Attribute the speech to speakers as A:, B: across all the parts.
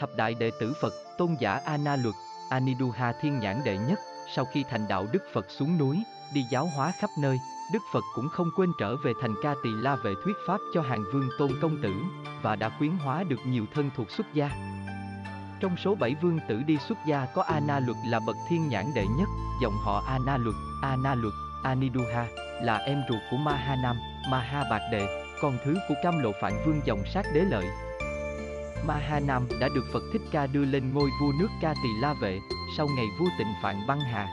A: Thập đại đệ tử Phật, tôn giả Ana Luật, Aniduha Thiên Nhãn Đệ Nhất, sau khi thành đạo Đức Phật xuống núi, đi giáo hóa khắp nơi, Đức Phật cũng không quên trở về thành ca tỳ la vệ thuyết pháp cho hàng vương tôn công tử, và đã khuyến hóa được nhiều thân thuộc xuất gia. Trong số bảy vương tử đi xuất gia có Ana Luật là bậc thiên nhãn đệ nhất, dòng họ Ana Luật, Ana Luật, Aniduha, là em ruột của Mahanam, Maha Bạc Đệ, con thứ của cam lộ phạn vương dòng sát đế lợi. Mahanam đã được Phật Thích Ca đưa lên ngôi vua nước Ca Tỳ La Vệ, sau ngày vua tịnh Phạn băng hà.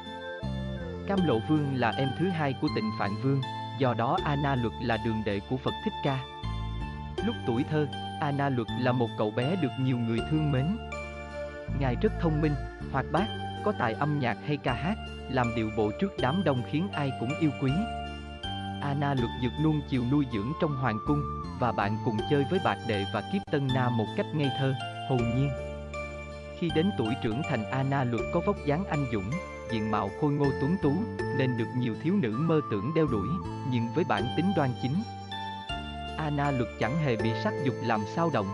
A: Cam Lộ Vương là em thứ hai của tịnh Phạn Vương, do đó Ana Luật là đường đệ của Phật Thích Ca. Lúc tuổi thơ, Ana Luật là một cậu bé được nhiều người thương mến. Ngài rất thông minh, hoạt bát, có tài âm nhạc hay ca hát, làm điệu bộ trước đám đông khiến ai cũng yêu quý. Ana Luật dược nuông chiều nuôi dưỡng trong hoàng cung, và bạn cùng chơi với bạc đệ và kiếp tân na một cách ngây thơ, hồn nhiên. Khi đến tuổi trưởng thành Ana Luật có vóc dáng anh dũng, diện mạo khôi ngô tuấn tú, nên được nhiều thiếu nữ mơ tưởng đeo đuổi, nhưng với bản tính đoan chính. Ana Luật chẳng hề bị sắc dục làm sao động.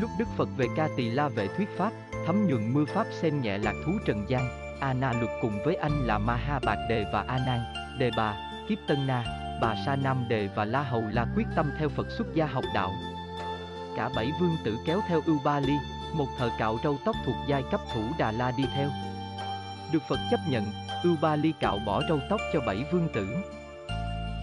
A: Lúc Đức Phật về ca tỳ la vệ thuyết pháp, thấm nhuận mưa pháp xem nhẹ lạc thú trần gian, Ana Luật cùng với anh là Maha Bạc Đề và A Nan, Đề Bà, Kiếp Tân Na, bà Sa Nam Đề và La Hầu La quyết tâm theo Phật xuất gia học đạo. Cả bảy vương tử kéo theo Ưu Ba Ly, một thợ cạo râu tóc thuộc giai cấp thủ Đà La đi theo. Được Phật chấp nhận, Ưu Ba Ly cạo bỏ râu tóc cho bảy vương tử.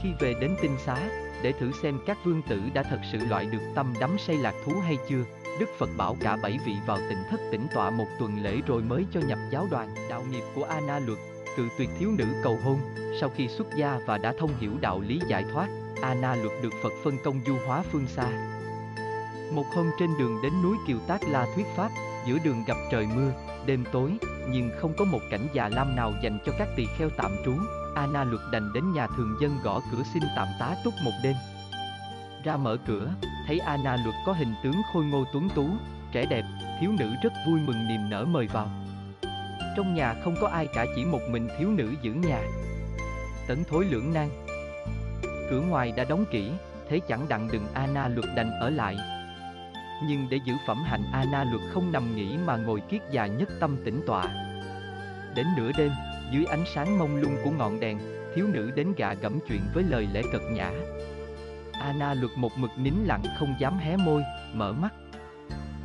A: Khi về đến tinh xá, để thử xem các vương tử đã thật sự loại được tâm đắm say lạc thú hay chưa, Đức Phật bảo cả bảy vị vào tỉnh thất tĩnh tọa một tuần lễ rồi mới cho nhập giáo đoàn. Đạo nghiệp của Ana Luật, cự tuyệt thiếu nữ cầu hôn, sau khi xuất gia và đã thông hiểu đạo lý giải thoát, Ana Luật được Phật phân công du hóa phương xa. Một hôm trên đường đến núi Kiều Tác La thuyết pháp, giữa đường gặp trời mưa, đêm tối, nhưng không có một cảnh già lam nào dành cho các tỳ kheo tạm trú. Ana Luật đành đến nhà thường dân gõ cửa xin tạm tá túc một đêm. Ra mở cửa, thấy Ana Luật có hình tướng khôi ngô tuấn tú, trẻ đẹp, thiếu nữ rất vui mừng niềm nở mời vào. Trong nhà không có ai cả chỉ một mình thiếu nữ giữ nhà. Tấn thối lưỡng nan. Cửa ngoài đã đóng kỹ, thế chẳng đặng đừng Ana Luật đành ở lại. Nhưng để giữ phẩm hạnh Ana Luật không nằm nghỉ mà ngồi kiết già nhất tâm tĩnh tọa. Đến nửa đêm, dưới ánh sáng mông lung của ngọn đèn, thiếu nữ đến gạ gẫm chuyện với lời lẽ cật nhã. Ana luật một mực nín lặng không dám hé môi, mở mắt.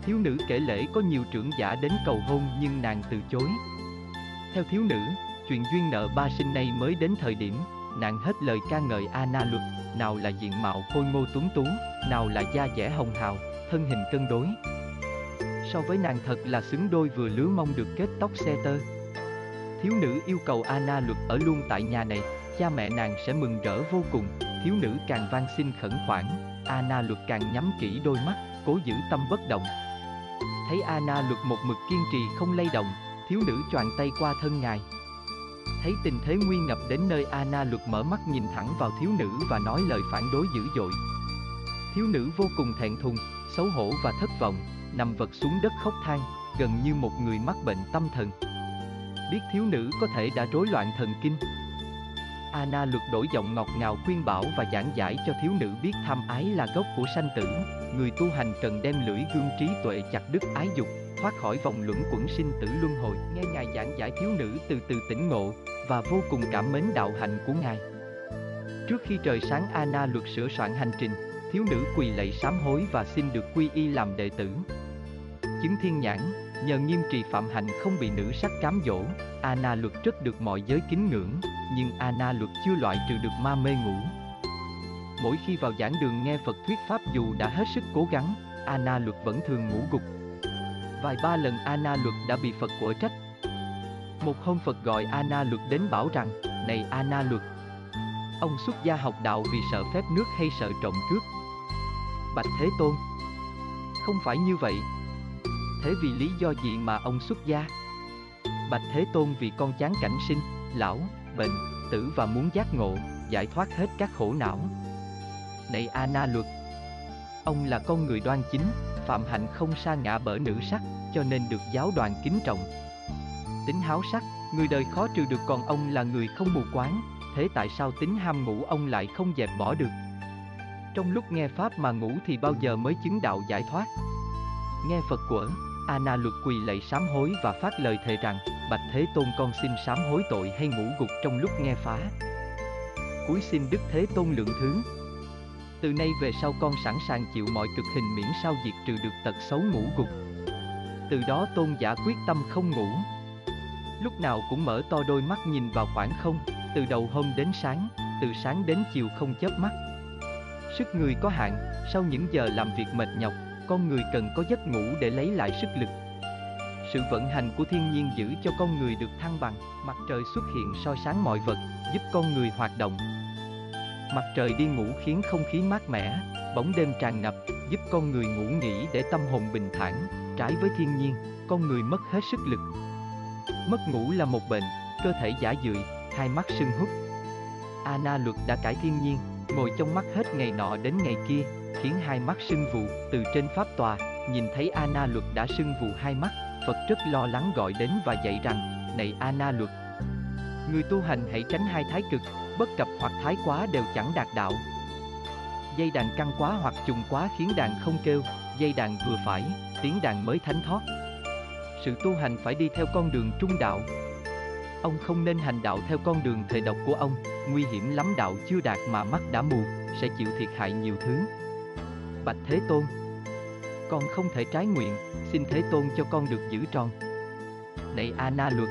A: Thiếu nữ kể lễ có nhiều trưởng giả đến cầu hôn nhưng nàng từ chối. Theo thiếu nữ, chuyện duyên nợ ba sinh nay mới đến thời điểm, nàng hết lời ca ngợi Ana luật, nào là diện mạo khôi ngô tuấn tú, nào là da dẻ hồng hào, thân hình cân đối. So với nàng thật là xứng đôi vừa lứa mong được kết tóc xe tơ. Thiếu nữ yêu cầu Ana luật ở luôn tại nhà này, cha mẹ nàng sẽ mừng rỡ vô cùng, thiếu nữ càng van xin khẩn khoản, Ana luật càng nhắm kỹ đôi mắt, cố giữ tâm bất động. Thấy Ana luật một mực kiên trì không lay động, thiếu nữ choàng tay qua thân ngài. Thấy tình thế nguy ngập đến nơi Anna luật mở mắt nhìn thẳng vào thiếu nữ và nói lời phản đối dữ dội. Thiếu nữ vô cùng thẹn thùng, xấu hổ và thất vọng, nằm vật xuống đất khóc than, gần như một người mắc bệnh tâm thần. Biết thiếu nữ có thể đã rối loạn thần kinh, Anna luật đổi giọng ngọt ngào khuyên bảo và giảng giải cho thiếu nữ biết tham ái là gốc của sanh tử. Người tu hành cần đem lưỡi gương trí tuệ chặt đứt ái dục, thoát khỏi vòng luẩn quẩn sinh tử luân hồi. Nghe Ngài giảng giải thiếu nữ từ từ tỉnh ngộ và vô cùng cảm mến đạo hạnh của Ngài. Trước khi trời sáng Anna luật sửa soạn hành trình, thiếu nữ quỳ lạy sám hối và xin được quy y làm đệ tử. Chứng thiên nhãn, nhờ nghiêm trì phạm hạnh không bị nữ sắc cám dỗ, Anna luật rất được mọi giới kính ngưỡng, nhưng Anna luật chưa loại trừ được ma mê ngủ. Mỗi khi vào giảng đường nghe Phật thuyết pháp dù đã hết sức cố gắng, Anna luật vẫn thường ngủ gục. Vài ba lần Anna luật đã bị Phật quở trách. Một hôm Phật gọi Anna luật đến bảo rằng, này Anna luật, ông xuất gia học đạo vì sợ phép nước hay sợ trộm cướp? Bạch Thế Tôn, không phải như vậy. Thế vì lý do gì mà ông xuất gia? Bạch Thế Tôn vì con chán cảnh sinh, lão, bệnh, tử và muốn giác ngộ, giải thoát hết các khổ não. Này Ana luật, ông là con người đoan chính, phạm hạnh không sa ngã bởi nữ sắc, cho nên được giáo đoàn kính trọng. Tính háo sắc, người đời khó trừ được còn ông là người không mù quáng, thế tại sao tính ham ngủ ông lại không dẹp bỏ được? Trong lúc nghe Pháp mà ngủ thì bao giờ mới chứng đạo giải thoát? Nghe Phật quở, Anna luật quỳ lạy sám hối và phát lời thề rằng, Bạch Thế Tôn con xin sám hối tội hay ngủ gục trong lúc nghe phá. Cuối xin Đức Thế Tôn lượng thứ. Từ nay về sau con sẵn sàng chịu mọi cực hình miễn sao diệt trừ được tật xấu ngủ gục. Từ đó tôn giả quyết tâm không ngủ. Lúc nào cũng mở to đôi mắt nhìn vào khoảng không, từ đầu hôm đến sáng, từ sáng đến chiều không chớp mắt. Sức người có hạn, sau những giờ làm việc mệt nhọc, con người cần có giấc ngủ để lấy lại sức lực. Sự vận hành của thiên nhiên giữ cho con người được thăng bằng, mặt trời xuất hiện soi sáng mọi vật, giúp con người hoạt động. Mặt trời đi ngủ khiến không khí mát mẻ, bóng đêm tràn ngập, giúp con người ngủ nghỉ để tâm hồn bình thản, trái với thiên nhiên, con người mất hết sức lực. Mất ngủ là một bệnh, cơ thể giả dưỡi, hai mắt sưng húp. Ana luật đã cải thiên nhiên, ngồi trong mắt hết ngày nọ đến ngày kia, khiến hai mắt sưng vụ, từ trên pháp tòa, nhìn thấy Ana luật đã sưng vụ hai mắt, Phật rất lo lắng gọi đến và dạy rằng, này Ana luật, người tu hành hãy tránh hai thái cực, bất cập hoặc thái quá đều chẳng đạt đạo. Dây đàn căng quá hoặc trùng quá khiến đàn không kêu, dây đàn vừa phải, tiếng đàn mới thánh thoát. Sự tu hành phải đi theo con đường trung đạo. Ông không nên hành đạo theo con đường thề độc của ông, nguy hiểm lắm đạo chưa đạt mà mắt đã mù, sẽ chịu thiệt hại nhiều thứ. Bạch Thế Tôn Con không thể trái nguyện, xin Thế Tôn cho con được giữ tròn. Này A Na luật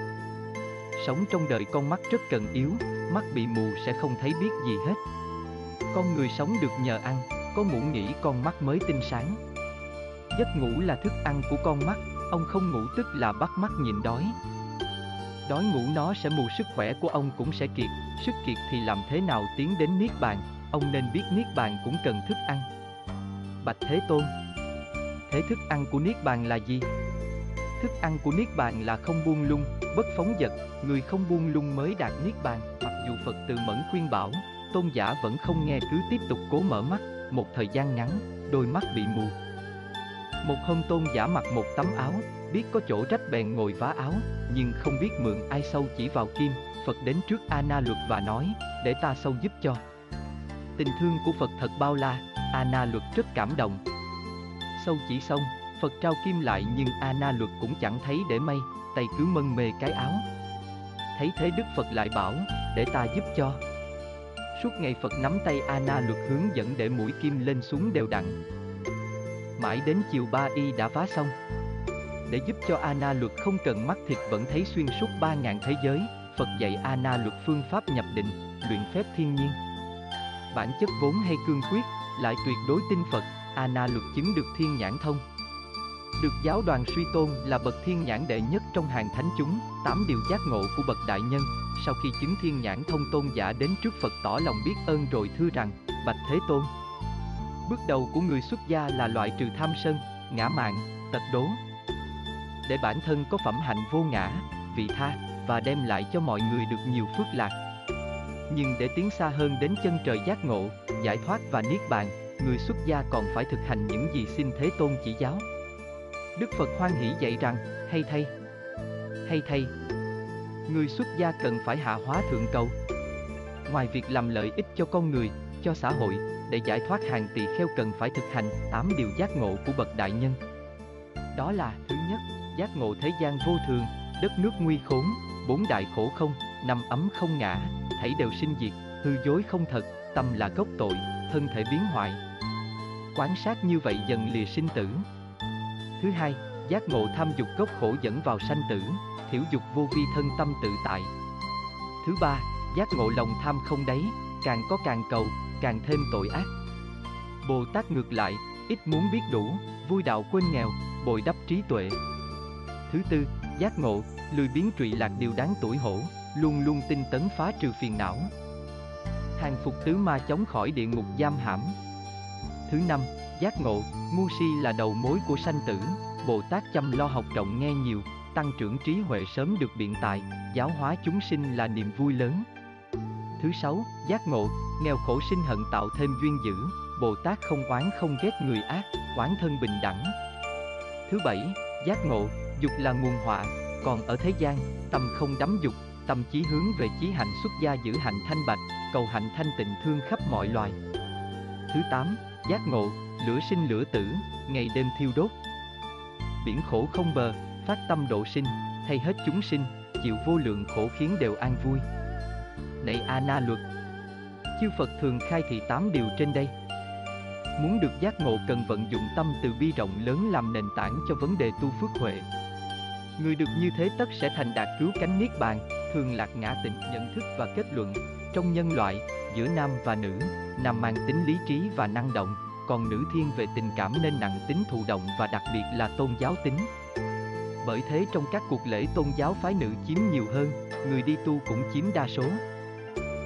A: Sống trong đời con mắt rất cần yếu, mắt bị mù sẽ không thấy biết gì hết. Con người sống được nhờ ăn, có ngủ nghỉ con mắt mới tinh sáng. Giấc ngủ là thức ăn của con mắt, ông không ngủ tức là bắt mắt nhịn đói. Đói ngủ nó sẽ mù sức khỏe của ông cũng sẽ kiệt, sức kiệt thì làm thế nào tiến đến Niết Bàn, ông nên biết Niết Bàn cũng cần thức ăn. Bạch Thế Tôn Thế thức ăn của Niết Bàn là gì? Thức ăn của Niết Bàn là không buông lung, bất phóng dật, người không buông lung mới đạt Niết Bàn, mặc dù Phật từ mẫn khuyên bảo, tôn giả vẫn không nghe cứ tiếp tục cố mở mắt, một thời gian ngắn, đôi mắt bị mù. Một hôm tôn giả mặc một tấm áo, biết có chỗ rách bèn ngồi vá áo, nhưng không biết mượn ai sâu chỉ vào kim, Phật đến trước Ana luật và nói, để ta sâu giúp cho. Tình thương của Phật thật bao la, Ana luật rất cảm động. Sâu chỉ xong, Phật trao kim lại nhưng A Na luật cũng chẳng thấy để may, tay cứ mân mê cái áo. Thấy thế Đức Phật lại bảo, để ta giúp cho. Suốt ngày Phật nắm tay A Na luật hướng dẫn để mũi kim lên xuống đều đặn. Mãi đến chiều ba y đã phá xong. Để giúp cho A Na luật không cần mắt thịt vẫn thấy xuyên suốt ba ngàn thế giới, Phật dạy A Na luật phương pháp nhập định, luyện phép thiên nhiên. Bản chất vốn hay cương quyết, lại tuyệt đối tin Phật, A Na luật chứng được thiên nhãn thông. Được giáo đoàn suy tôn là bậc thiên nhãn đệ nhất trong hàng thánh chúng, tám điều giác ngộ của bậc đại nhân. Sau khi chứng thiên nhãn thông tôn giả đến trước Phật tỏ lòng biết ơn rồi thưa rằng, Bạch Thế Tôn. Bước đầu của người xuất gia là loại trừ tham sân, ngã mạn, tật đố. Để bản thân có phẩm hạnh vô ngã, vị tha, và đem lại cho mọi người được nhiều phước lạc. Nhưng để tiến xa hơn đến chân trời giác ngộ, giải thoát và niết bàn, người xuất gia còn phải thực hành những gì xin Thế Tôn chỉ giáo. Đức Phật hoan hỷ dạy rằng, hay thay, hay thay, người xuất gia cần phải hạ hóa thượng cầu. Ngoài việc làm lợi ích cho con người, cho xã hội, để giải thoát hàng tỳ kheo cần phải thực hành 8 điều giác ngộ của bậc đại nhân. Đó là, thứ nhất, giác ngộ thế gian vô thường, đất nước nguy khốn, bốn đại khổ không, năm ấm không ngã, thảy đều sinh diệt, hư dối không thật, tâm là gốc tội, thân thể biến hoại. Quán sát như vậy dần lìa sinh tử. Thứ hai, giác ngộ tham dục gốc khổ dẫn vào sanh tử, thiểu dục vô vi thân tâm tự tại. Thứ ba, giác ngộ lòng tham không đáy, càng có càng cầu, càng thêm tội ác. Bồ Tát ngược lại, ít muốn biết đủ, vui đạo quên nghèo, bồi đắp trí tuệ. Thứ tư, giác ngộ, lười biến trụy lạc điều đáng tuổi hổ, luôn luôn tinh tấn phá trừ phiền não. Hàng phục tứ ma chống khỏi địa ngục giam hãm. Thứ năm, giác ngộ, ngu si là đầu mối của sanh tử, Bồ Tát chăm lo học trọng nghe nhiều, tăng trưởng trí huệ sớm được biện tại giáo hóa chúng sinh là niềm vui lớn. Thứ sáu, giác ngộ, nghèo khổ sinh hận tạo thêm duyên dữ, Bồ Tát không oán không ghét người ác, oán thân bình đẳng. Thứ bảy, giác ngộ, dục là nguồn họa, còn ở thế gian, tâm không đắm dục, tâm chí hướng về chí hạnh xuất gia giữ hạnh thanh bạch, cầu hạnh thanh tịnh thương khắp mọi loài. Thứ tám, giác ngộ, lửa sinh lửa tử, ngày đêm thiêu đốt. biển khổ không bờ, phát tâm độ sinh, thay hết chúng sinh, chịu vô lượng khổ khiến đều an vui. Này A Na luật, chư Phật thường khai thị tám điều trên đây. Muốn được giác ngộ cần vận dụng tâm từ bi rộng lớn làm nền tảng cho vấn đề tu phước huệ. Người được như thế tất sẽ thành đạt cứu cánh niết bàn, thường lạc ngã tịnh nhận thức và kết luận. Trong nhân loại, giữa nam và nữ, nam mang tính lý trí và năng động, còn nữ thiên về tình cảm nên nặng tính thụ động và đặc biệt là tôn giáo tính. Bởi thế trong các cuộc lễ tôn giáo phái nữ chiếm nhiều hơn, người đi tu cũng chiếm đa số.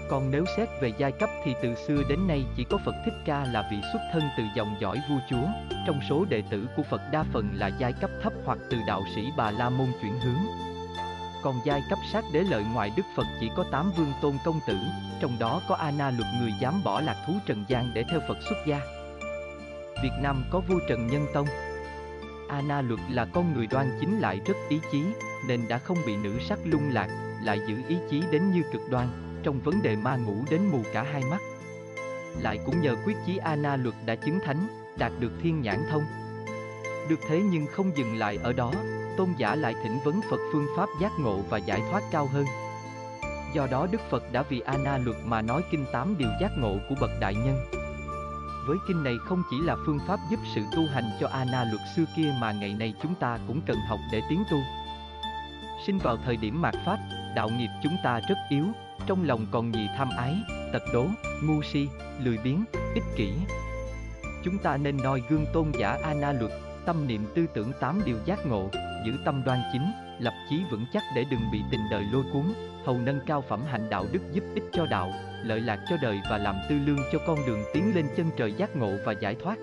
A: Còn nếu xét về giai cấp thì từ xưa đến nay chỉ có Phật Thích Ca là vị xuất thân từ dòng dõi vua chúa, trong số đệ tử của Phật đa phần là giai cấp thấp hoặc từ đạo sĩ Bà La Môn chuyển hướng. Còn giai cấp sát đế lợi ngoại Đức Phật chỉ có 8 vương tôn công tử, trong đó có A Na luật người dám bỏ lạc thú trần gian để theo Phật xuất gia. Việt Nam có vua Trần Nhân Tông. A Na luật là con người đoan chính lại rất ý chí, nên đã không bị nữ sắc lung lạc, lại giữ ý chí đến như cực đoan, trong vấn đề ma ngủ đến mù cả hai mắt. Lại cũng nhờ quyết chí A Na luật đã chứng thánh, đạt được thiên nhãn thông. Được thế nhưng không dừng lại ở đó, tôn giả lại thỉnh vấn Phật phương pháp giác ngộ và giải thoát cao hơn. Do đó Đức Phật đã vì A Na luật mà nói kinh tám điều giác ngộ của bậc đại nhân. Với kinh này không chỉ là phương pháp giúp sự tu hành cho A Na luật xưa kia mà ngày nay chúng ta cũng cần học để tiến tu. Sinh vào thời điểm mạt Pháp, đạo nghiệp chúng ta rất yếu, trong lòng còn nhì tham ái, tật đố, ngu si, lười biếng, ích kỷ. Chúng ta nên noi gương tôn giả A Na luật, tâm niệm tư tưởng tám điều giác ngộ, giữ tâm đoan chính, lập chí vững chắc để đừng bị tình đời lôi cuốn, hầu nâng cao phẩm hạnh đạo đức giúp ích cho đạo, lợi lạc cho đời và làm tư lương cho con đường tiến lên chân trời giác ngộ và giải thoát.